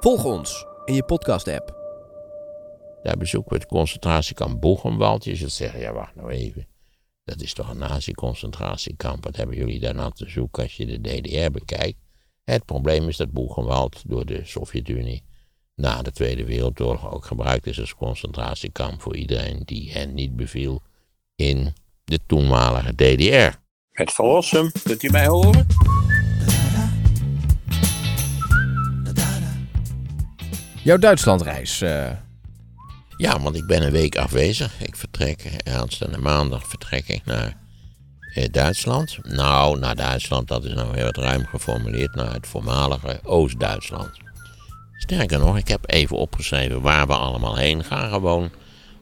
Volg ons in je podcast-app. Daar bezoeken we het concentratiekamp Boegenwald. Je zult zeggen, ja wacht nou even. Dat is toch een nazi-concentratiekamp. Wat hebben jullie daar nou te zoeken als je de DDR bekijkt? Het probleem is dat Boegenwald door de Sovjet-Unie na de Tweede Wereldoorlog ook gebruikt is als concentratiekamp voor iedereen die hen niet beviel in de toenmalige DDR. Het verlossen, kunt u mij horen? Jouw Duitslandreis. eh, Ja, want ik ben een week afwezig. Ik vertrek eh, aanstaande maandag vertrek ik naar eh, Duitsland. Nou, naar Duitsland, dat is nou heel wat ruim geformuleerd, naar het voormalige Oost-Duitsland. Sterker nog, ik heb even opgeschreven waar we allemaal heen gaan gewoon.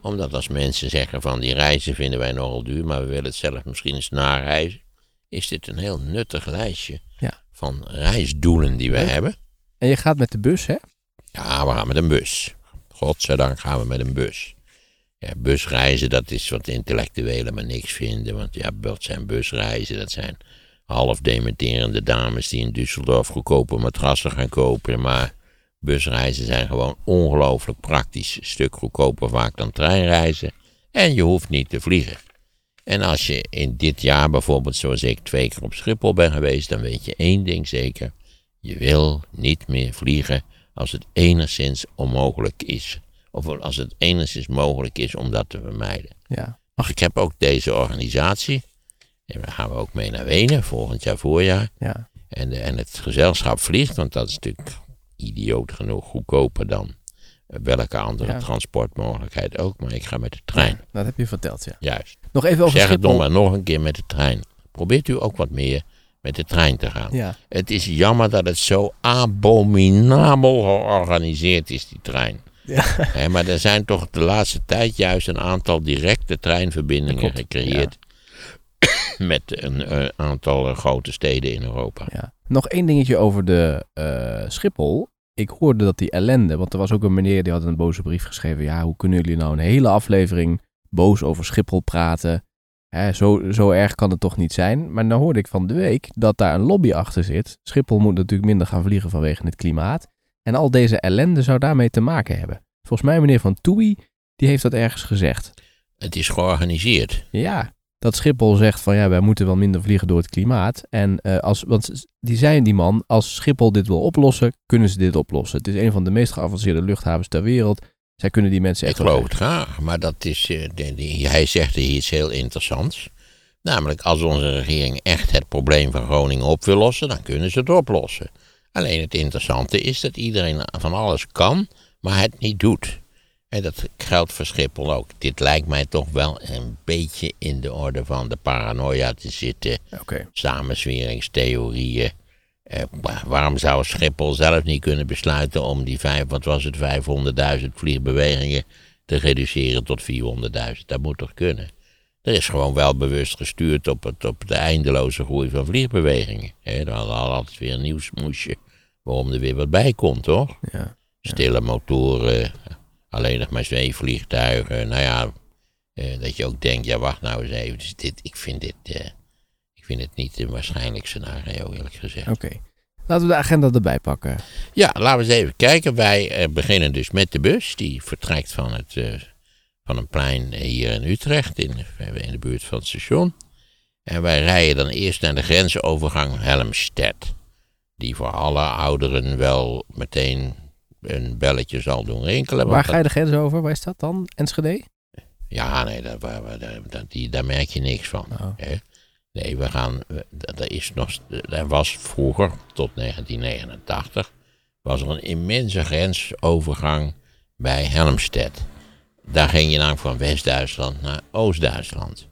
Omdat als mensen zeggen van die reizen vinden wij nogal duur, maar we willen het zelf misschien eens nareizen. Is dit een heel nuttig lijstje Ja. van reisdoelen die we hebben. en je gaat met de bus, hè? Ja, we gaan met een bus. Godzijdank gaan we met een bus. Ja, busreizen, dat is wat intellectuelen maar niks vinden. Want ja, dat zijn busreizen, dat zijn half dementerende dames die in Düsseldorf goedkope matrassen gaan kopen. Maar busreizen zijn gewoon ongelooflijk praktisch. Een stuk goedkoper vaak dan treinreizen. En je hoeft niet te vliegen. En als je in dit jaar bijvoorbeeld, zoals ik, twee keer op Schiphol ben geweest, dan weet je één ding zeker. Je wil niet meer vliegen als het enigszins onmogelijk is. Of als het enigszins mogelijk is om dat te vermijden. Ja. Ach, ik heb ook deze organisatie. En daar gaan we ook mee naar Wenen, volgend jaar voorjaar. Ja. En, de- en het gezelschap vliegt, want dat is natuurlijk idioot genoeg goedkoper dan welke andere Ja. transportmogelijkheid ook. Maar ik ga met de trein, Dat heb je verteld, ja. juist. Nog even over Zeg het nog Schiphol. maar nog een keer met de trein. Probeert u ook wat meer met de trein te gaan. Ja. Het is jammer dat het zo abominabel georganiseerd is, die trein. Ja. Maar er zijn toch de laatste tijd juist een aantal directe treinverbindingen gecreëerd. Met een eh, aantal eh, grote steden in Europa. Ja. Nog één dingetje over de eh, Schiphol. Ik hoorde dat die ellende, want er was ook een meneer die had een boze brief geschreven. Ja, hoe kunnen jullie nou een hele aflevering boos over Schiphol praten? Hè, zo, zo erg kan het toch niet zijn? Maar dan hoorde ik van de week dat daar een lobby achter zit. Schiphol moet natuurlijk minder gaan vliegen vanwege het klimaat. En al deze ellende zou daarmee te maken hebben. Volgens mij meneer Van Toei, die heeft dat ergens gezegd. Het is georganiseerd. Ja, dat Schiphol zegt van ja, wij moeten wel minder vliegen door het klimaat. En eh, als, want die zei die man, als Schiphol dit wil oplossen, kunnen ze dit oplossen. Het is een van de meest geavanceerde luchthavens ter wereld. Zij kunnen die mensen Ik echt wel geloof het graag. Maar dat is, eh, de- hij zegt hier iets heel interessants. Namelijk, als onze regering echt het probleem van Groningen op wil lossen, dan kunnen ze het oplossen. Alleen het interessante is dat iedereen van alles kan, maar het niet doet. En dat geldt voor Schiphol ook. Dit lijkt mij toch wel een beetje in de orde van de paranoia te zitten. Oké, samensweringstheorieën. Eh, wa- waarom zou Schiphol zelf niet kunnen besluiten om die vijf, wat was het, 500.000 vliegbewegingen te reduceren tot 400.000? Dat moet toch kunnen? Er is gewoon wel bewust gestuurd op, het, op de eindeloze groei van vliegbewegingen. Er hadden al altijd weer een nieuw smoesje waarom er weer wat bij komt, toch? ja. Stille motoren, alleen nog maar zweefvliegtuigen. Nou ja, eh, dat je ook denkt, ja wacht nou eens even, dus dit, ik, vind dit, eh, ik vind het niet een waarschijnlijk scenario eerlijk gezegd. Oké. Laten we de agenda erbij pakken. Ja, laten we eens even kijken. Wij eh, beginnen dus met de bus, die vertrekt van, het, eh, van een plein hier in Utrecht, in, in de buurt van het station. En wij rijden dan eerst naar de grensovergang Helmstedt. Die voor alle ouderen wel meteen een belletje zal doen rinkelen. Waar ga je de grens over? Waar is dat dan? Enschede? Ja, nee, daar, daar, daar- die, daar merk je niks van. Oh. Hè? Nee, we gaan. Er, is nog, er was vroeger, tot 1989, was er een immense grensovergang bij Helmstedt. Daar ging je namelijk van West-Duitsland naar Oost-Duitsland.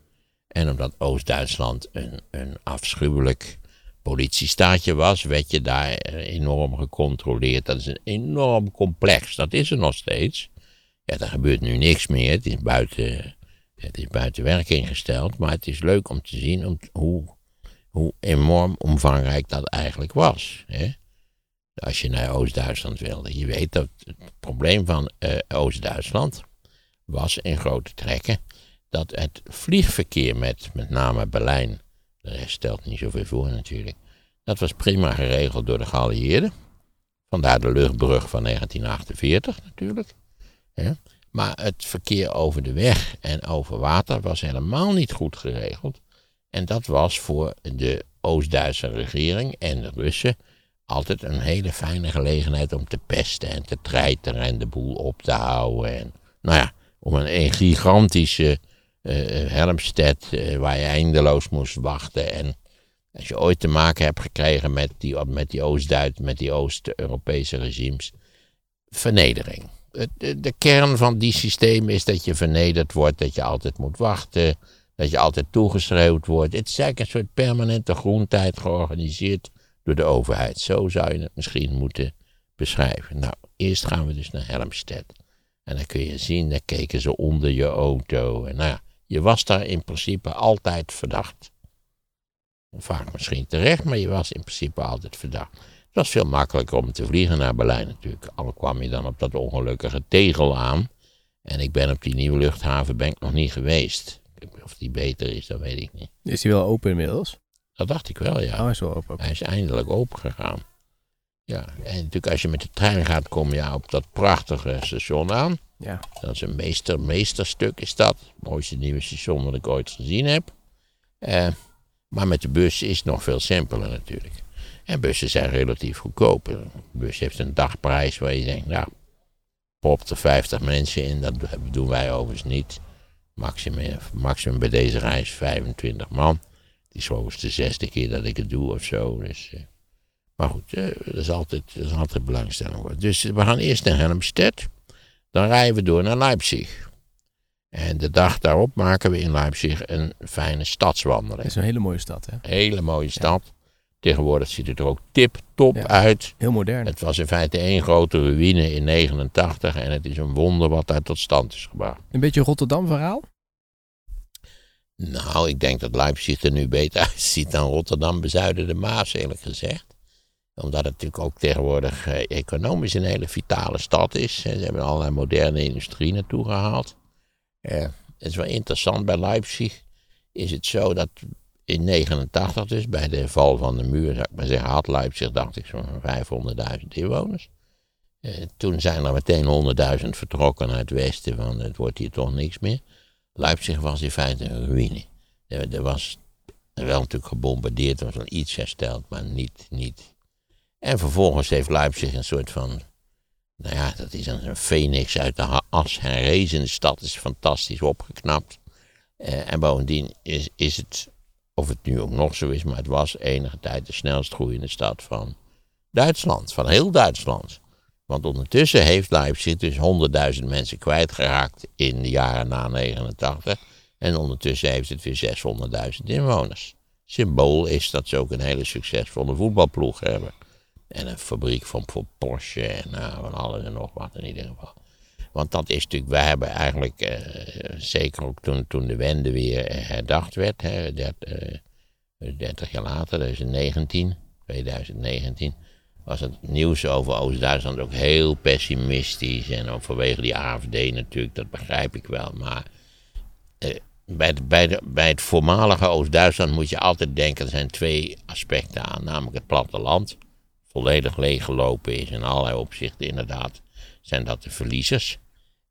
En omdat Oost-Duitsland een, een afschuwelijk politiestaatje was, werd je daar enorm gecontroleerd. Dat is een enorm complex. Dat is er nog steeds. Ja, er gebeurt nu niks meer. Het is buiten, het is buiten werking gesteld. Maar het is leuk om te zien hoe, hoe enorm omvangrijk dat eigenlijk was. Hè? Als je naar Oost-Duitsland wilde. Je weet dat het probleem van eh, Oost-Duitsland was in grote trekken dat het vliegverkeer met met name Berlijn, de rest stelt niet zoveel voor natuurlijk, dat was prima geregeld door de geallieerden Vandaar de luchtbrug van 1948 natuurlijk. Ja. Maar het verkeer over de weg en over water was helemaal niet goed geregeld. En dat was voor de Oost-Duitse regering en de Russen altijd een hele fijne gelegenheid om te pesten en te treiteren en de boel op te houden. En, nou ja, om een, gigantische uh, waar je eindeloos moest wachten. En als je ooit te maken hebt gekregen met die, met die Oost-Duits, met die Oost-Europese regimes, vernedering. De, kern van die systeem is dat je vernederd wordt, dat je altijd moet wachten, dat je altijd toegeschreeuwd wordt. Het is eigenlijk een soort permanente groentijd georganiseerd door de overheid. Zo zou je het misschien moeten beschrijven. Nou, eerst gaan we dus naar Helmstedt. En dan kun je zien, daar keken ze onder je auto. En nou je was daar in principe altijd verdacht. Vaak misschien terecht, maar je was in principe altijd verdacht. Het was veel makkelijker om te vliegen naar Berlijn natuurlijk. Al kwam je dan op dat ongelukkige tegel aan. En ik ben op die nieuwe luchthaven ben ik nog niet geweest. Of die beter is, dat weet ik niet. Is die wel open inmiddels? Dat dacht ik wel, ja. Oh, hij is wel open. Hij is eindelijk open gegaan. Ja, en natuurlijk als je met de trein gaat, kom je op dat prachtige station aan. Ja. Dat is een meester, meesterstuk is dat. Het mooiste nieuwe station dat ik ooit gezien heb. Uh, maar met de bus is het nog veel simpeler natuurlijk. En bussen zijn relatief goedkoop. Een bus heeft een dagprijs waar je denkt, nou, pop er 50 mensen in. Dat doen wij overigens niet. Maximum, maximum bij deze reis 25 man. Het is volgens de zesde keer dat ik het doe of zo. Dus, uh, maar goed, uh, dat, is altijd, dat is altijd belangstelling. Dus we gaan eerst naar Helmstedt. Dan rijden we door naar Leipzig. En de dag daarop maken we in Leipzig een fijne stadswandeling. Het is een hele mooie stad, hè? Hele mooie stad. Tegenwoordig ziet het er ook tip-top uit. Heel modern. Het was in feite één grote ruïne in 89 en het is een wonder wat daar tot stand is gebracht. Een beetje Rotterdam-verhaal? Nou, ik denk dat Leipzig er nu beter uitziet dan Rotterdam bezuiden de Maas, eerlijk gezegd. Omdat het natuurlijk ook tegenwoordig eh, economisch een hele vitale stad is. Ze hebben allerlei moderne industrie naartoe gehaald. Eh, het is wel interessant, bij Leipzig is het zo dat in 89 dus, bij de val van de muur, zou ik maar zeggen, had Leipzig, dacht ik, zo'n 500.000 inwoners. Eh, toen zijn er meteen 100.000 vertrokken naar het westen, want het wordt hier toch niks meer. Leipzig was in feite een ruïne. Er, er was wel natuurlijk gebombardeerd, er was wel iets hersteld, maar niet, niet. En vervolgens heeft Leipzig een soort van nou ja, dat is een, phoenix uit de as herrezen. De stad is fantastisch opgeknapt. Uh, en bovendien is, is het, of het nu ook nog zo is, maar het was enige tijd de snelst groeiende stad van Duitsland, van heel Duitsland. Want ondertussen heeft Leipzig dus 100.000 mensen kwijtgeraakt in de jaren na 89. En ondertussen heeft het weer 600.000 inwoners. Symbool is dat ze ook een hele succesvolle voetbalploeg hebben. En een fabriek van Porsche en nou, van alles en nog wat in ieder geval. Want dat is natuurlijk, wij hebben eigenlijk, uh, zeker ook toen, toen de wende weer herdacht werd, hè, 30, uh, 30 jaar later, 2019, 2019, was het nieuws over Oost-Duitsland ook heel pessimistisch. En ook vanwege die AFD natuurlijk, dat begrijp ik wel. Maar bij, bij, de, bij het voormalige Oost-Duitsland moet je altijd denken, er zijn twee aspecten aan. Namelijk het platteland volledig leeggelopen is in allerlei opzichten inderdaad, zijn dat de verliezers.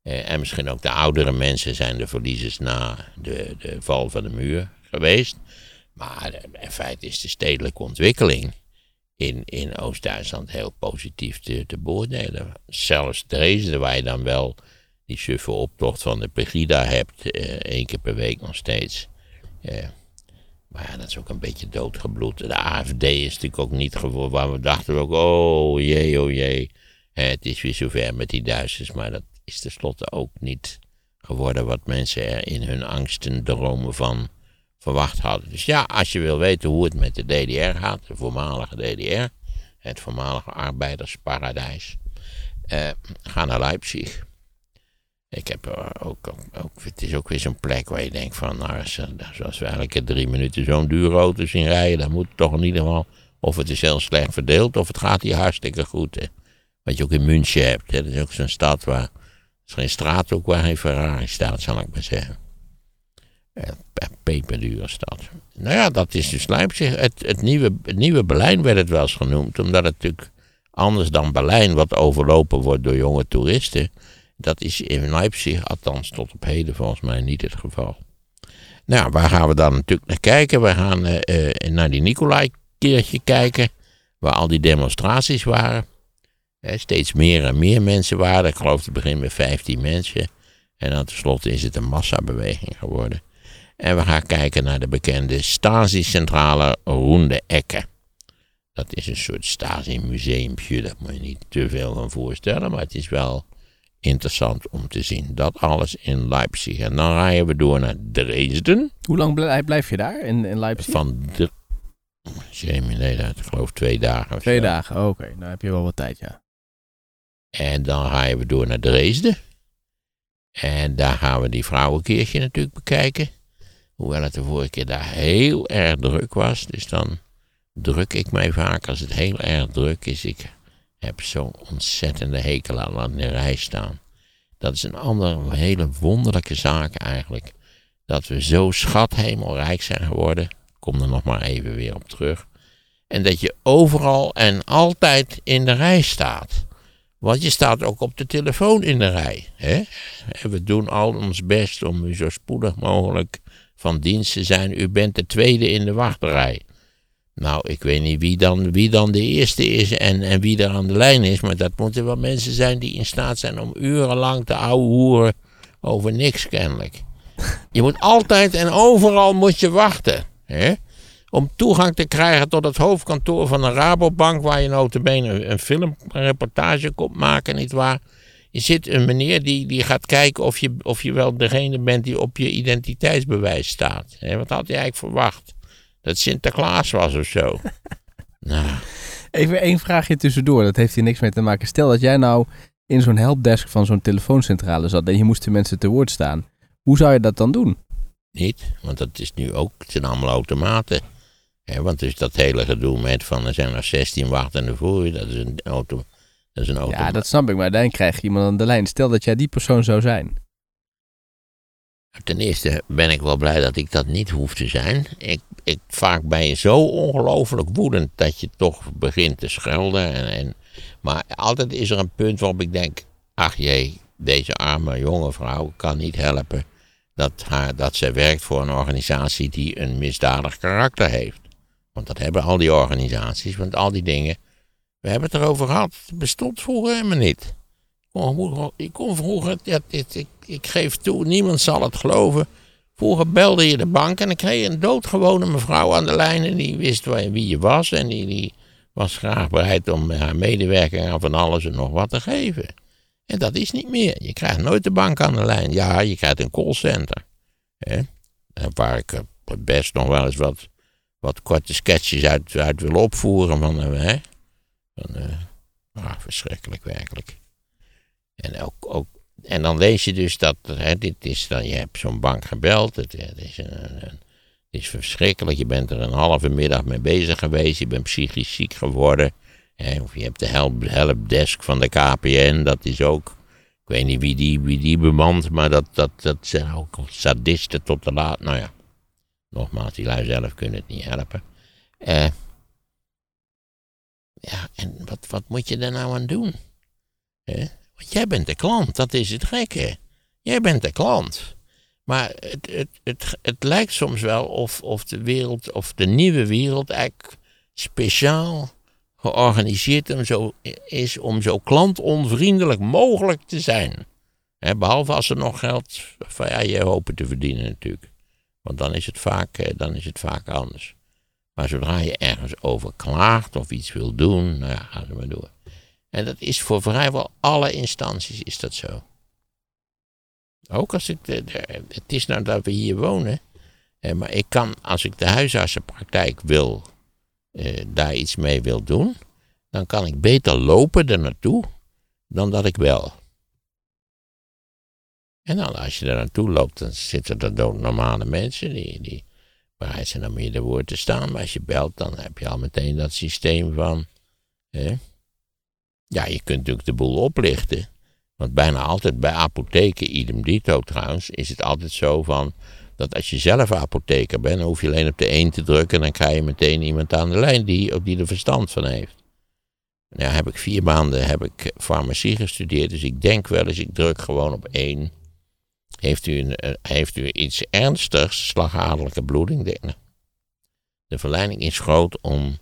Eh, en misschien ook de oudere mensen zijn de verliezers na de, de val van de muur geweest. Maar in feite is de stedelijke ontwikkeling in, in Oost-Duitsland heel positief te, te beoordelen. Zelfs Dresden, waar je dan wel die suffe optocht van de Pegida hebt, eh, één keer per week nog steeds. Eh, maar ja, dat is ook een beetje doodgebloed. De AFD is natuurlijk ook niet geworden. Waar we dachten ook, oh jee, oh jee. Het is weer zover met die Duitsers. Maar dat is tenslotte ook niet geworden wat mensen er in hun angsten, dromen van verwacht hadden. Dus ja, als je wil weten hoe het met de DDR gaat, de voormalige DDR, het voormalige arbeidersparadijs, eh, ga naar Leipzig. Ik heb ook, ook, het is ook weer zo'n plek waar je denkt van, nou, zoals we elke drie minuten zo'n dure auto zien rijden, dan moet het toch in ieder geval, of het is heel slecht verdeeld, of het gaat hier hartstikke goed. Wat je ook in München hebt, dat is ook zo'n stad waar, is geen straat ook waar geen Ferrari staat, zal ik maar zeggen. Een peperdure stad. Nou ja, dat is dus Leipzig. Het, nieuwe, nieuwe Berlijn werd het wel eens genoemd, omdat het natuurlijk anders dan Berlijn, wat overlopen wordt door jonge toeristen. Dat is in Leipzig, althans tot op heden volgens mij niet het geval. Nou, waar gaan we dan natuurlijk naar kijken? We gaan uh, naar die Nicolai-keertje kijken, waar al die demonstraties waren. Steeds meer en meer mensen waren. Ik geloof te begin met 15 mensen. En dan tenslotte is het een massabeweging geworden. En we gaan kijken naar de bekende Stasi-centrale Roende Ecke. Dat is een soort Stasi-museumpje, daar moet je niet te veel van voorstellen, maar het is wel interessant om te zien. Dat alles in Leipzig. En dan rijden we door naar Dresden. Hoe lang blijf je daar in, in Leipzig? Van de... nee, ik geloof twee dagen. Twee dagen, oké. Okay. Nou heb je wel wat tijd, ja. En dan rijden we door naar Dresden. En daar gaan we die vrouwenkeertje natuurlijk bekijken. Hoewel het de vorige keer daar heel erg druk was. Dus dan druk ik mij vaak als het heel erg druk is. Ik heb zo'n ontzettende hekel aan aan de rij staan. Dat is een andere hele wonderlijke zaak eigenlijk. Dat we zo schathemelrijk zijn geworden. Ik kom er nog maar even weer op terug. En dat je overal en altijd in de rij staat. Want je staat ook op de telefoon in de rij. Hè? En we doen al ons best om u zo spoedig mogelijk van dienst te zijn. U bent de tweede in de wachtrij. Nou, ik weet niet wie dan, wie dan de eerste is en, en wie er aan de lijn is. Maar dat moeten wel mensen zijn die in staat zijn om urenlang te hoeren over niks kennelijk. Je moet altijd en overal moet je wachten. Hè? Om toegang te krijgen tot het hoofdkantoor van een Rabobank. Waar je notabene een filmreportage komt maken, nietwaar. Je zit een meneer die, die gaat kijken of je, of je wel degene bent die op je identiteitsbewijs staat. Wat had hij eigenlijk verwacht? Dat Sinterklaas was of zo. nou. Even één vraagje tussendoor, dat heeft hier niks mee te maken. Stel dat jij nou in zo'n helpdesk van zo'n telefooncentrale zat en je moest de mensen te woord staan. Hoe zou je dat dan doen? Niet, want dat is nu ook, het zijn allemaal automaten. Want dus dat hele gedoe met van er zijn er 16 wachtende voor je, dat is een auto. Dat is een auto. Ja, dat snap ik, maar dan krijg je iemand aan de lijn. Stel dat jij die persoon zou zijn. Ten eerste ben ik wel blij dat ik dat niet hoef te zijn. Ik, ik, vaak ben je zo ongelooflijk woedend dat je toch begint te schelden. En, en, maar altijd is er een punt waarop ik denk: ach jee, deze arme jonge vrouw kan niet helpen dat, haar, dat zij werkt voor een organisatie die een misdadig karakter heeft. Want dat hebben al die organisaties, want al die dingen. We hebben het erover gehad. Het bestond vroeger helemaal niet. Ik kon vroeger, ja, ik, ik geef toe, niemand zal het geloven. Vroeger belde je de bank en dan kreeg je een doodgewone mevrouw aan de lijn. En die wist wie je was. En die, die was graag bereid om haar medewerking aan van alles en nog wat te geven. En dat is niet meer. Je krijgt nooit de bank aan de lijn. Ja, je krijgt een callcenter. Hè? Waar ik best nog wel eens wat, wat korte sketches uit, wil opvoeren. Van, hè? van ah, verschrikkelijk werkelijk. En, ook, ook, en dan lees je dus dat, hè, dit is dan, je hebt zo'n bank gebeld, het, is een, is verschrikkelijk, je bent er een halve middag mee bezig geweest, je bent psychisch ziek geworden. Hè, of je hebt de help, helpdesk van de KPN, dat is ook, ik weet niet wie die, wie die bemant, maar dat, dat, dat zijn ook sadisten tot de laat. Nou ja, nogmaals, die lui zelf kunnen het niet helpen. Eh, ja, en wat, wat moet je er nou aan doen? Eh? jij bent de klant, dat is het gekke. Jij bent de klant. Maar het, het, het, het lijkt soms wel of, of de wereld, of de nieuwe wereld eigenlijk speciaal georganiseerd om zo, is om zo klantonvriendelijk mogelijk te zijn. behalve als er nog geld van ja, je hopen te verdienen natuurlijk. Want dan is, het vaak, dan is het vaak anders. Maar zodra je ergens over klaagt of iets wil doen, nou ja, ga ze maar door. En dat is voor vrijwel alle instanties is dat zo. Ook als ik, de, het is nou dat we hier wonen, maar ik kan, als ik de huisartsenpraktijk wil, eh, daar iets mee wil doen, dan kan ik beter lopen er naartoe dan dat ik bel. En dan als je er naartoe loopt, dan zitten er doodnormale mensen die, die bereid zijn om je de woord te staan. Maar als je belt, dan heb je al meteen dat systeem van. Hè, ja, je kunt natuurlijk de boel oplichten. Want bijna altijd bij apotheken, idem dito trouwens, is het altijd zo van dat als je zelf apotheker bent, dan hoef je alleen op de 1 te drukken en dan krijg je meteen iemand aan de lijn die, die er verstand van heeft. Nou, heb ik vier maanden heb ik farmacie gestudeerd, dus ik denk wel eens, ik druk gewoon op één. Heeft u, een, eh, heeft u iets ernstigs, slagadelijke bloeding? De verleiding is groot om,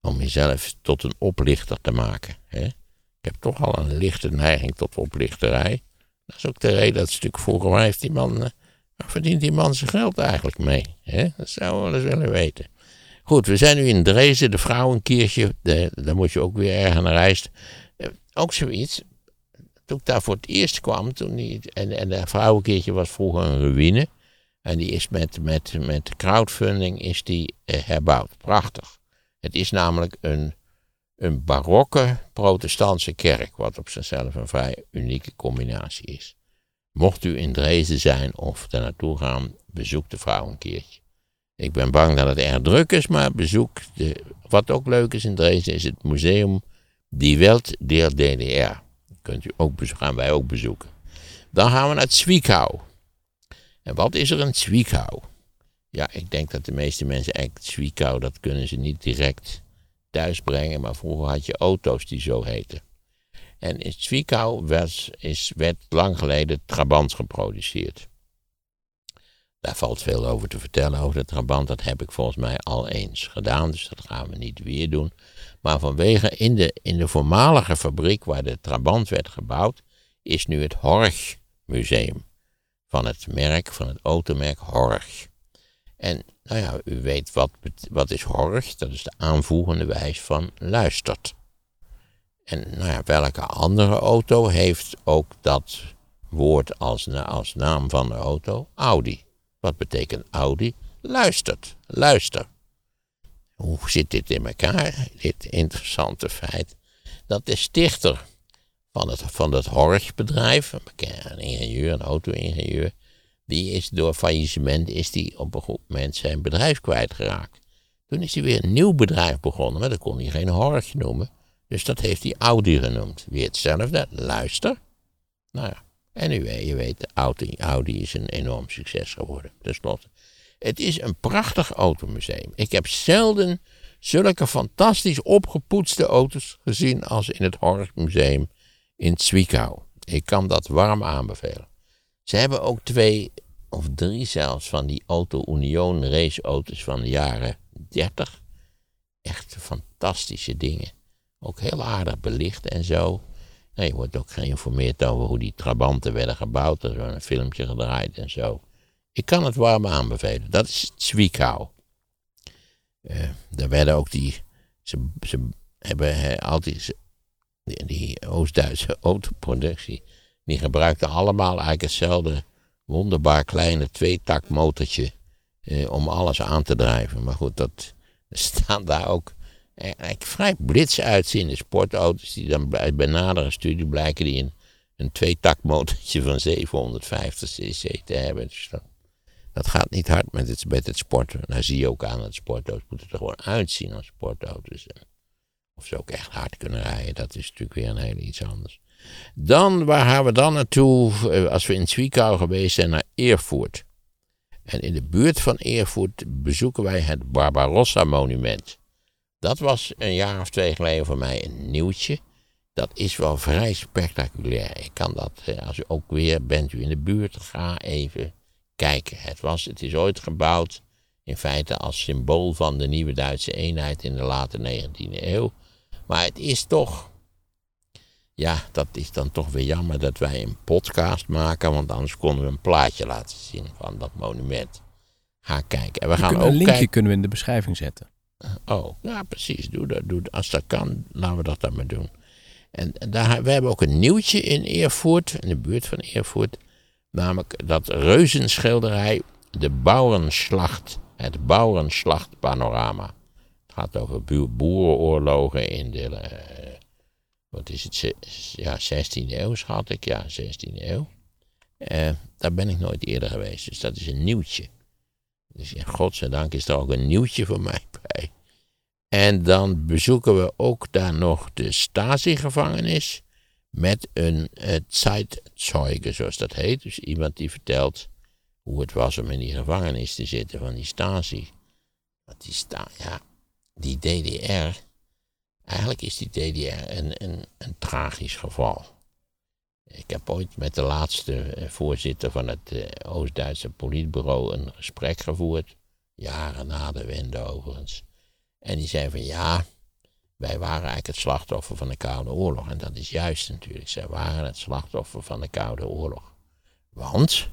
om jezelf tot een oplichter te maken. Hè? Ik heb toch al een lichte neiging tot oplichterij. Dat is ook de reden dat stuk vroeger, waar die man, waar verdient die man zijn geld eigenlijk mee? Hè? Dat zouden we wel eens willen weten. Goed, we zijn nu in Dresden, de vrouwenkiertje, de, daar moet je ook weer ergens naar reist. Eh, ook zoiets. Toen ik daar voor het eerst kwam, toen die, en, en de vrouwenkiertje was vroeger een ruïne. En die is met, met, met crowdfunding is die eh, herbouwd. Prachtig. Het is namelijk een, een barokke protestantse kerk, wat op zichzelf een vrij unieke combinatie is. Mocht u in Dresden zijn of daar naartoe gaan, bezoek de vrouw een keertje. Ik ben bang dat het erg druk is, maar bezoek. De, wat ook leuk is in Dresden is het museum Die Welt der DDR. Kunt u ook gaan wij ook bezoeken. Dan gaan we naar Zwickau. En wat is er in Zwickau? Ja, ik denk dat de meeste mensen eigenlijk Zwickau, dat kunnen ze niet direct thuis brengen, maar vroeger had je auto's die zo heten. En in Zwickau werd, is, werd lang geleden Trabant geproduceerd. Daar valt veel over te vertellen over de Trabant. Dat heb ik volgens mij al eens gedaan, dus dat gaan we niet weer doen. Maar vanwege in de, in de voormalige fabriek waar de Trabant werd gebouwd, is nu het Horch Museum. Van het merk, van het automerk Horch. En nou ja, u weet wat, wat is Horch? Dat is de aanvoegende wijs van luistert. En nou ja, welke andere auto heeft ook dat woord als, als naam van de auto? Audi. Wat betekent Audi? Luistert, luister. Hoe zit dit in elkaar, dit interessante feit? Dat de stichter van het, van het Horch-bedrijf, een ingenieur, een auto-ingenieur, die is door faillissement is die op een goed moment zijn bedrijf kwijtgeraakt. Toen is hij weer een nieuw bedrijf begonnen, maar dat kon hij geen Horch noemen. Dus dat heeft hij Audi genoemd. Weer hetzelfde, luister. Nou ja, en u weet, je weet, Audi, Audi is een enorm succes geworden, tenslotte. Het is een prachtig automuseum. Ik heb zelden zulke fantastisch opgepoetste auto's gezien als in het Horch Museum in Zwickau. Ik kan dat warm aanbevelen. Ze hebben ook twee of drie zelfs van die Auto Union raceauto's van de jaren 30. Echt fantastische dingen. Ook heel aardig belicht en zo. Je wordt ook geïnformeerd over hoe die trabanten werden gebouwd. Er is een filmpje gedraaid en zo. Ik kan het warm aanbevelen. Dat is Zwickau. Uh, daar werden ook die. Ze, hebben altijd. Die, die Oost-Duitse autoproductie. Die gebruikten allemaal eigenlijk hetzelfde wonderbaar kleine tweetakmotortje. Eh, om alles aan te drijven. Maar goed, dat, staan daar ook eigenlijk vrij blits uitziende sportauto's die dan bij, nadere studie blijken die een, een tweetakmotortje van 750 cc te hebben. Dus dat, dat, gaat niet hard met het, met het sporten. Nou zie je ook aan dat sportauto's moeten er gewoon uitzien als sportauto's. Of ze ook echt hard kunnen rijden, dat is natuurlijk weer een hele iets anders. Dan, waar gaan we dan naartoe eh, als we in Zwickau geweest zijn, naar Erfurt. En in de buurt van Erfurt bezoeken wij het Barbarossa-monument. Dat was een jaar of twee geleden voor mij een nieuwtje. Dat is wel vrij spectaculair. Ik kan dat, eh, als u ook weer bent u in de buurt, ga even kijken. Het, was, het is ooit gebouwd in feite als symbool van de nieuwe Duitse eenheid in de late 19e eeuw. Maar het is toch, ja, dat is dan toch weer jammer dat wij een podcast maken, want anders konden we een plaatje laten zien van dat monument. Ga kijken. En we gaan ook een linkje kijken. kunnen we in de beschrijving zetten. Oh, ja, precies. Doe dat, doe, als dat kan, laten we dat dan maar doen. En daar, we hebben ook een nieuwtje in Eervoort, in de buurt van Eervoort. Namelijk dat reuzenschilderij, de Bouwenslacht, het Bouwenslacht-panorama. Het gaat over boerenoorlogen in de, uh, wat is het, ja, 16e eeuw schat ik, ja, 16e eeuw. Uh, daar ben ik nooit eerder geweest, dus dat is een nieuwtje. Dus ja, godzijdank is er ook een nieuwtje voor mij bij. En dan bezoeken we ook daar nog de Stasi-gevangenis. Met een uh, Zeitzeuge, zoals dat heet. Dus iemand die vertelt hoe het was om in die gevangenis te zitten van die Stasi. Want die, ja, die DDR. eigenlijk is die DDR een, een, een tragisch geval. Ik heb ooit met de laatste eh, voorzitter van het eh, Oost-Duitse politbureau een gesprek gevoerd. Jaren na de wende overigens. En die zei van ja, wij waren eigenlijk het slachtoffer van de Koude Oorlog. En dat is juist natuurlijk. Zij waren het slachtoffer van de Koude Oorlog. Want,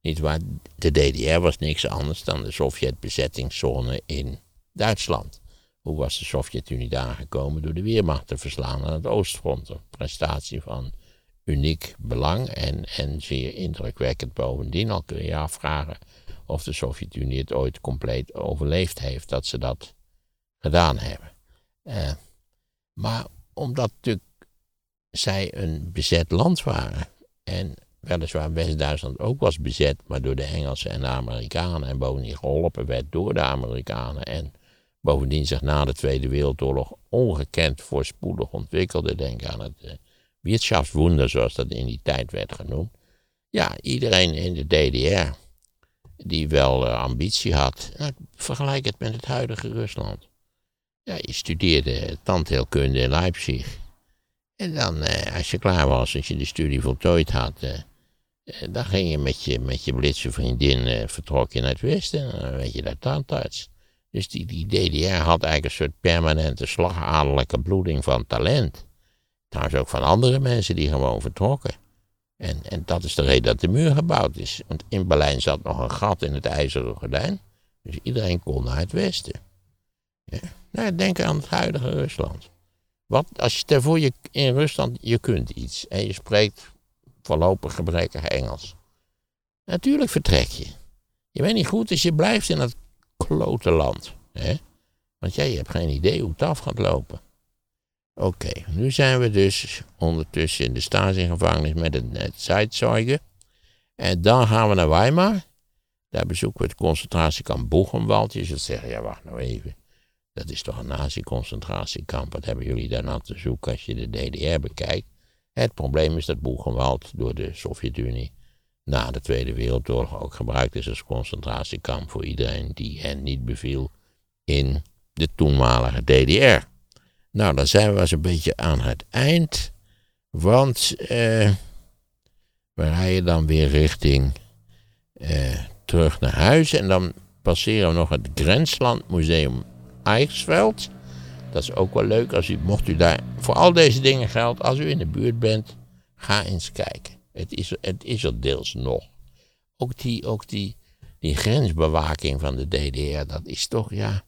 niet waar, de DDR was niks anders dan de Sovjet-bezettingszone in Duitsland. Hoe was de Sovjet-Unie daar gekomen? Door de Weermacht te verslaan aan het Oostfront. Een prestatie van uniek belang en, en zeer indrukwekkend. Bovendien al kun je afvragen of de Sovjet-Unie het ooit compleet overleefd heeft dat ze dat gedaan hebben. Eh, maar omdat natuurlijk zij een bezet land waren en weliswaar West-Duitsland ook was bezet, maar door de Engelsen en de Amerikanen en bovendien geholpen werd door de Amerikanen en bovendien zich na de Tweede Wereldoorlog ongekend voorspoedig ontwikkelde. Denk aan het uh, Wirtschaftswunder, zoals dat in die tijd werd genoemd. Ja, iedereen in de DDR die wel uh, ambitie had, nou, vergelijk het met het huidige Rusland. Ja, je studeerde tandheelkunde in Leipzig. En dan, uh, als je klaar was, als je de studie voltooid had, dan ging je met je, met je blitse vriendin, vertrok je naar het westen, dan weet je daar tandarts. Dus die, die DDR had eigenlijk een soort permanente slagaderlijke bloeding van talent. Trouwens ook van andere mensen die gewoon vertrokken. En, en dat is de reden dat de muur gebouwd is. Want in Berlijn zat nog een gat in het ijzeren gordijn. Dus iedereen kon naar het westen. Nou, denk aan het huidige Rusland. Wat, als je stel voor je in Rusland, je kunt iets. En je spreekt voorlopig gebrekkig Engels. Natuurlijk vertrek je. Je bent niet goed, dus je blijft in het klote land. Hè? Want jij hebt geen idee hoe het af gaat lopen. Oké, nu zijn we dus ondertussen in de Stasi-gevangenis met het, het Zeitzeugen. En dan gaan we naar Weimar. Daar bezoeken we het concentratiekamp Buchenwald. Je zult zeggen, ja wacht nou even. Dat is toch een nazi-concentratiekamp. Wat hebben jullie daar nou te zoeken als je de DDR bekijkt? Het probleem is dat Buchenwald door de Sovjet-Unie na de Tweede Wereldoorlog ook gebruikt is als concentratiekamp voor iedereen die hen niet beviel in de toenmalige DDR. Nou, dan zijn we eens een beetje aan het eind, want eh, we rijden dan weer richting eh, terug naar huis en dan passeren we nog het Grenslandmuseum Eichsveld. Dat is ook wel leuk als u, mocht u daar, voor al deze dingen geldt, als u in de buurt bent, ga eens kijken. Het is, het is er deels nog. Ook die, ook die, die grensbewaking van de DDR, dat is toch, ja,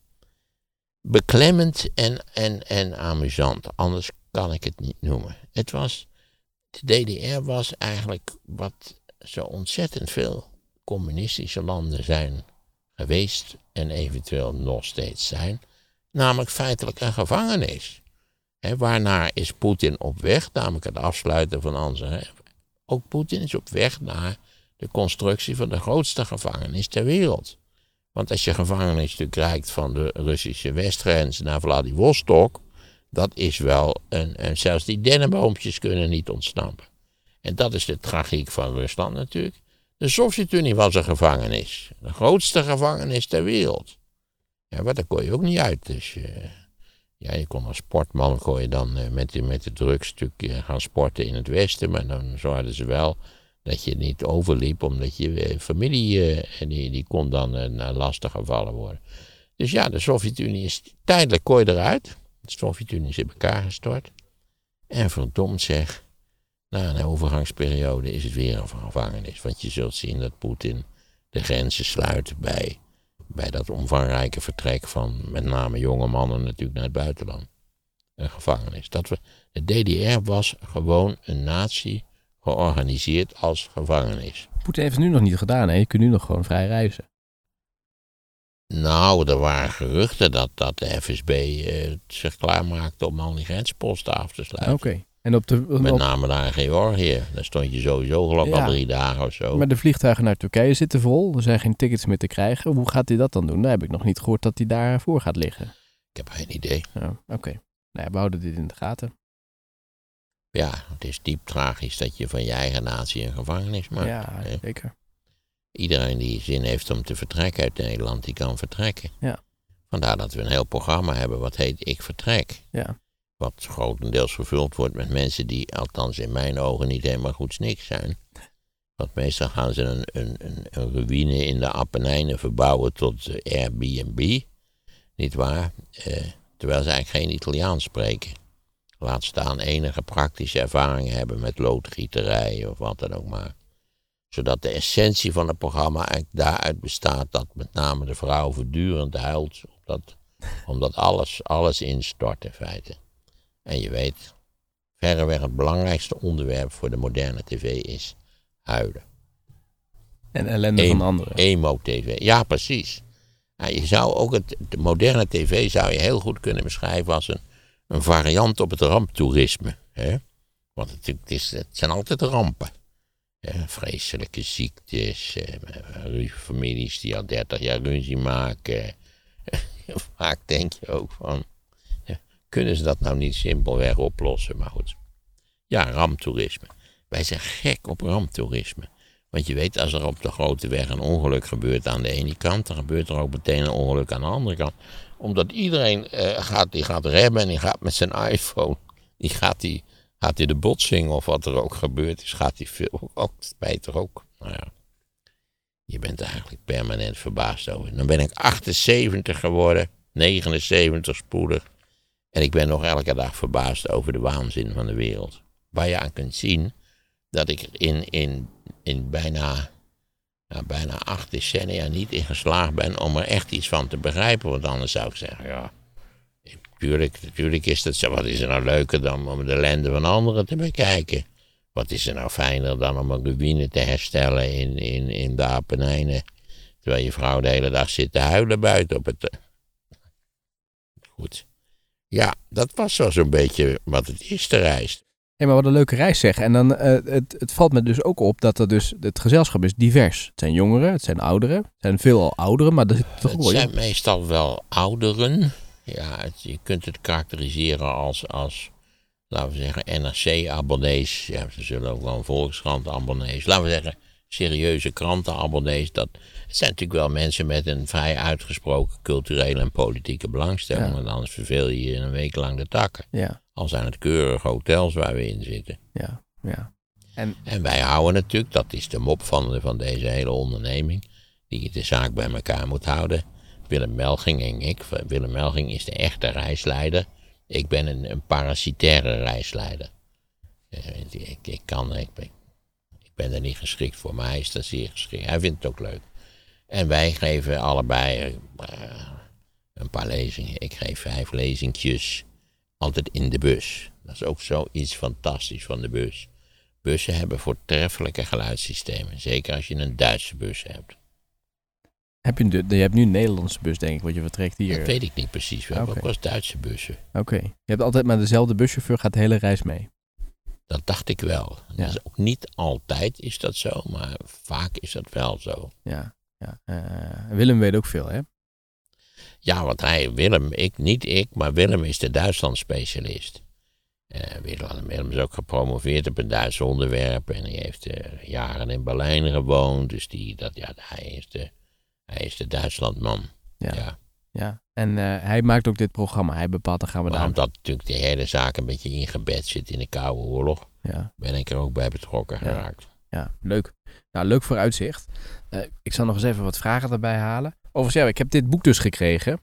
beklemmend en, en, en amusant. Anders kan ik het niet noemen. Het was, de DDR was eigenlijk wat zo ontzettend veel communistische landen zijn geweest en eventueel nog steeds zijn, namelijk feitelijk een gevangenis. He, waarnaar is Poetin op weg, namelijk het afsluiten van onze ook Poetin is op weg naar de constructie van de grootste gevangenis ter wereld. Want als je gevangennisstuk rijdt van de Russische westgrens naar Vladivostok, dat is wel een, een zelfs die dennenboompjes kunnen niet ontsnappen. En dat is de tragiek van Rusland natuurlijk. De Sovjet-Unie was een gevangenis. De grootste gevangenis ter wereld. Ja, maar daar kon je ook niet uit. Dus uh, ja, je kon als sportman kon je dan uh, met, met het drugstuk gaan sporten in het Westen. Maar dan zorgden ze wel dat je niet overliep, omdat je uh, familie, die, die kon dan lastig gevallen worden. Dus ja, de Sovjet-Unie is tijdelijk kooi eruit. De Sovjet-Unie is in elkaar gestort. En verdomd zeg, na een overgangsperiode is het weer een gevangenis. Want je zult zien dat Poetin de grenzen sluit bij bij dat omvangrijke vertrek van met name jonge mannen natuurlijk naar het buitenland. Een gevangenis. Dat we, de DDR was gewoon een natie georganiseerd als gevangenis. Poetin heeft het nu nog niet gedaan, hè? Je kunt nu nog gewoon vrij reizen. Nou, er waren geruchten dat, dat de FSB eh, zich klaarmaakte om al die grensposten af te sluiten. Oké. En op de, Met name naar Georgië. Daar stond je sowieso geloof ik Ja. al drie dagen of zo. Maar de vliegtuigen naar Turkije zitten vol. Er zijn geen tickets meer te krijgen. Hoe gaat hij dat dan doen? Daar heb ik nog niet gehoord dat hij daarvoor gaat liggen. Ik heb geen idee. Oké. Nou we houden dit in de gaten. Ja, het is diep tragisch dat je van je eigen natie een gevangenis maakt. ja, hè. zeker. Iedereen die zin heeft om te vertrekken uit Nederland, die kan vertrekken. Ja. Vandaar dat we een heel programma hebben wat heet Ik Vertrek. Ja. Wat grotendeels vervuld wordt met mensen die, althans in mijn ogen, niet helemaal goed sniks zijn. Want meestal gaan ze een, een, een, ruïne in de Appenijnen verbouwen tot eh, Airbnb. Niet waar? Eh, terwijl ze eigenlijk geen Italiaans spreken. Laat staan enige praktische ervaringen hebben met loodgieterij of wat dan ook maar. Zodat de essentie van het programma eigenlijk daaruit bestaat dat met name de vrouw voortdurend huilt. Omdat, omdat alles, alles instort in feite. En je weet, verreweg het belangrijkste onderwerp voor de moderne tv is huilen. En ellende van anderen. Emo-tv, ja precies. Nou, je zou ook het, de moderne tv zou je heel goed kunnen beschrijven als een, een variant op het ramptoerisme. Hè? Want het, het, is, het zijn altijd rampen. Hè? Vreselijke ziektes, eh, families die al 30 jaar ruzie maken. Vaak denk je ook van, kunnen ze dat nou niet simpelweg oplossen? Maar goed. Ja, ramptoerisme. Wij zijn gek op ramptoerisme. Want je weet, als er op de grote weg een ongeluk gebeurt aan de ene kant, dan gebeurt er ook meteen een ongeluk aan de andere kant. Omdat iedereen uh, gaat, die gaat remmen en die gaat met zijn iPhone, die gaat, die, gaat die de botsing of wat er ook gebeurd is, gaat die veel, ook spijt ook. Nou ja, je bent eigenlijk permanent verbaasd over. Dan ben ik 78 geworden, 79 spoedig. En ik ben nog elke dag verbaasd over de waanzin van de wereld. Waar je aan kunt zien dat ik in, in, in bijna, bijna acht decennia niet in geslaagd ben om er echt iets van te begrijpen. Want anders zou ik zeggen, ja, natuurlijk, natuurlijk is dat zo. Wat is er nou leuker dan om de ellende van anderen te bekijken? Wat is er nou fijner dan om een ruïne te herstellen in, in, in de Appenijnen? Terwijl je vrouw de hele dag zit te huilen buiten op het. Goed. Ja, dat was zo zo'n beetje wat het is te reis. Hé, maar wat een leuke reis zeg. En dan, uh, het, het valt me dus ook op dat er dus, het gezelschap is divers. Het zijn jongeren, het zijn ouderen. Het zijn veel ouderen, maar er zit toch Het zijn meestal wel ouderen. Ja, het, je kunt het karakteriseren als, als laten we zeggen, NRC-abonnees. Ja, ze zullen ook wel een Volkskrant-abonnees. Laten we zeggen, serieuze krantenabonnees. Dat, het zijn natuurlijk wel mensen met een vrij uitgesproken culturele en politieke belangstelling. Want anders verveel je je een week lang de takken. Ja. Al zijn het keurige hotels waar we in zitten. Ja, ja. En, en wij houden natuurlijk, dat is de mop van, van deze hele onderneming, die de zaak bij elkaar moet houden. Willem Melging en ik. Willem Melging is de echte reisleider. Ik ben een, een parasitaire reisleider. Eh, ik, ik, kan, ik, ben, ik ben er niet geschikt voor, maar hij is er zeer geschikt. Hij vindt het ook leuk. En wij geven allebei uh, een paar lezingen. Ik geef vijf lezingjes altijd in de bus. Dat is ook zoiets fantastisch van de bus. Bussen hebben voortreffelijke geluidssystemen. Zeker als je een Duitse bus hebt. Heb je, de, je hebt nu een Nederlandse bus, denk ik, wat je vertrekt hier. Dat weet ik niet precies. We hebben ook wel eens Duitse bussen. Oké. Je hebt altijd maar dezelfde buschauffeur, gaat de hele reis mee. Dat dacht ik wel. Ja. is ook niet altijd is dat zo, maar vaak is dat wel zo. Ja. ja. Uh, Willem weet ook veel, hè? Ja, want hij, Willem, ik, niet ik, maar Willem is de Duitsland-specialist. Uh, Willem, Willem is ook gepromoveerd op een Duits onderwerp en hij heeft uh, jaren in Berlijn gewoond. Dus die, dat, ja, hij, is de, hij is de Duitslandman. Ja. ja. ja. En uh, hij maakt ook dit programma. Hij bepaalt, dan gaan we daar. Omdat natuurlijk de hele zaak een beetje ingebed zit in de Koude Oorlog, ja. ben ik er ook bij betrokken geraakt. Ja, leuk. Nou, leuk vooruitzicht. ik zal nog eens even wat vragen erbij halen. Overigens, ja, ik heb dit boek dus gekregen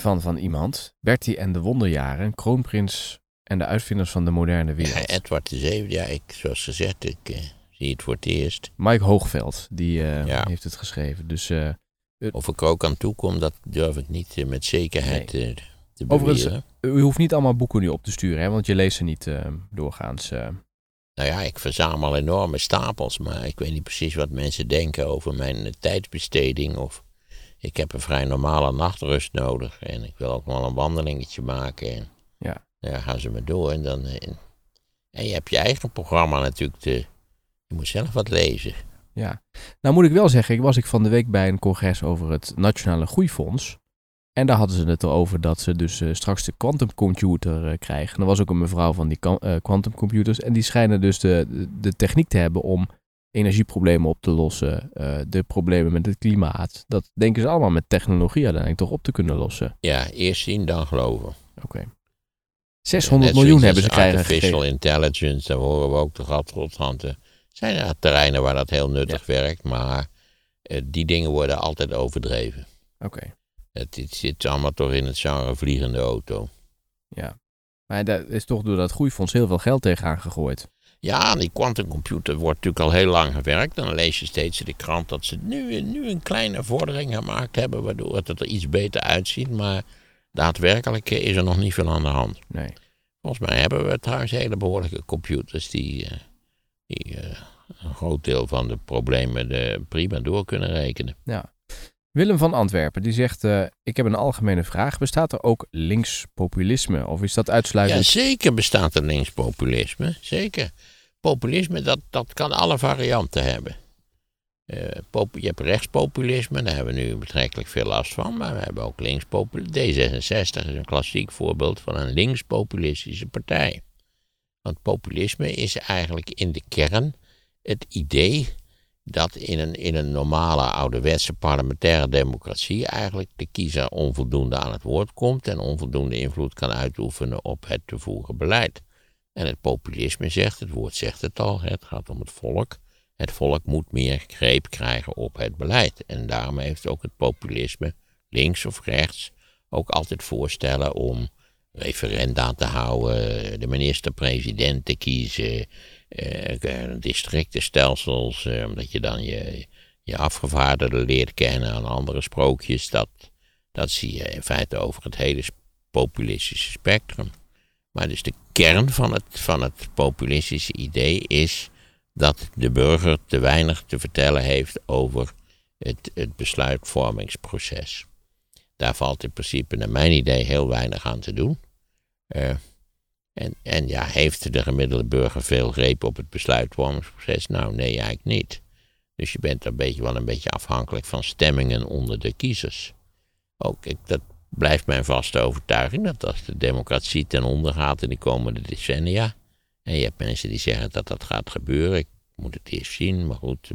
van, van iemand. Bertie en de Wonderjaren, kroonprins en de uitvinders van de moderne wereld. Ja, Edward VII, ja, ik, zoals gezegd, ik uh, zie het voor het eerst. Mike Hoogveld, die uh, heeft het geschreven. Dus, uh, of ik er ook aan toe kom, dat durf ik niet met zekerheid nee. te beweren. U hoeft niet allemaal boeken nu op te sturen, hè, want je leest ze niet doorgaans. Nou ja, ik verzamel enorme stapels, maar ik weet niet precies wat mensen denken over mijn tijdsbesteding of ik heb een vrij normale nachtrust nodig. En ik wil ook wel een wandelingetje maken. En ja. Daar gaan ze me door. En, dan, en, en je hebt je eigen programma natuurlijk. Te, je moet zelf wat lezen. Ja, nou moet ik wel zeggen, ik was ik van de week bij een congres over het Nationale Groeifonds. En daar hadden ze het erover dat ze dus uh, straks de quantumcomputer uh, krijgen. En er was ook een mevrouw van die quantumcomputers. en die schijnen dus de, de, techniek te hebben om energieproblemen op te lossen, de problemen met het klimaat. Dat denken ze allemaal met technologie uiteindelijk toch op te kunnen lossen. Ja, eerst zien, dan geloven. Oké. 600 Net miljoen hebben ze krijgen Artificial intelligence, daar horen we ook de gadrothanten. Zijn er terreinen waar dat heel nuttig werkt, maar eh, die dingen worden altijd overdreven. Oké, Het, het zit allemaal toch in het genre vliegende auto. ja. Maar daar is toch door dat groeifonds heel veel geld tegenaan gegooid. Ja, aan die quantumcomputer wordt natuurlijk al heel lang gewerkt. Dan lees je steeds in de krant dat ze nu, nu een kleine vordering gemaakt hebben, waardoor het er iets beter uitziet. Maar daadwerkelijk eh, is er nog niet veel aan de hand. Nee. Volgens mij hebben we trouwens hele behoorlijke computers die, eh, die een groot deel van de problemen de prima door kunnen rekenen. Ja. Willem van Antwerpen, die zegt, eh, ik heb een algemene vraag. Bestaat er ook linkspopulisme? Of is dat Ja, uitsluitend... zeker bestaat er linkspopulisme. Zeker. Populisme, dat, dat kan alle varianten hebben. Eh, pop- je hebt rechtspopulisme, daar hebben we nu betrekkelijk veel last van. Maar we hebben ook linkspopulisme. D66 is een klassiek voorbeeld van een linkspopulistische partij. Want populisme is eigenlijk in de kern het idee dat in een, in een normale ouderwetse parlementaire democratie eigenlijk de kiezer onvoldoende aan het woord komt en onvoldoende invloed kan uitoefenen op het te voeren beleid. En het populisme zegt, het woord zegt het al, het gaat om het volk. Het volk moet meer greep krijgen op het beleid. En daarom heeft ook het populisme, links of rechts, ook altijd voorstellen om referenda te houden, de minister-president te kiezen, districtenstelsels, eh, omdat je dan je, je leert kennen aan andere sprookjes. Dat, dat zie je in feite over het hele populistische spectrum. Maar dus de kern van het, van het populistische idee is dat de burger te weinig te vertellen heeft over het, het besluitvormingsproces. Daar valt in principe, naar mijn idee, heel weinig aan te doen. Eh, en, en ja, heeft de gemiddelde burger veel greep op het besluitvormingsproces? Nou, nee, eigenlijk niet. Dus je bent een beetje, wel een beetje afhankelijk van stemmingen onder de kiezers. Ook ik, dat blijft mijn vaste overtuiging dat als de democratie ten onder gaat in de komende decennia. En je hebt mensen die zeggen dat dat gaat gebeuren. Ik moet het eerst zien, maar goed.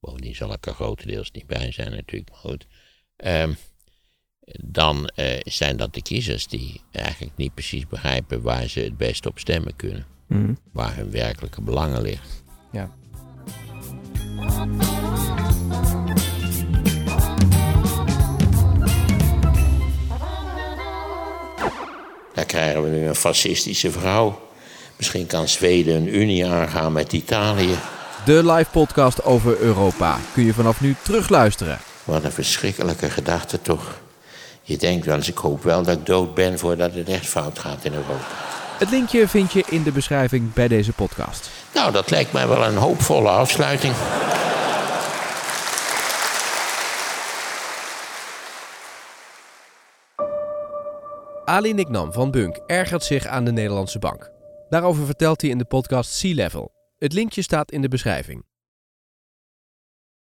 Bovendien zal ik er grotendeels niet bij zijn, natuurlijk. Maar goed. Ehm, dan eh, zijn dat de kiezers die eigenlijk niet precies begrijpen waar ze het best op stemmen kunnen. Mhm. Waar hun werkelijke belangen ligt. Ja. Daar krijgen we nu een fascistische vrouw. Misschien kan Zweden een unie aangaan met Italië. De live podcast over Europa kun je vanaf nu terugluisteren. Wat een verschrikkelijke gedachte toch. Je denkt wel eens, ik hoop wel dat ik dood ben voordat het echt fout gaat in Europa. Het linkje vind je in de beschrijving bij deze podcast. Nou, dat lijkt mij wel een hoopvolle afsluiting. Ali Niknam van Bunk ergert zich aan de Nederlandse bank. Daarover vertelt hij in de podcast Sea Level. Het linkje staat in de beschrijving.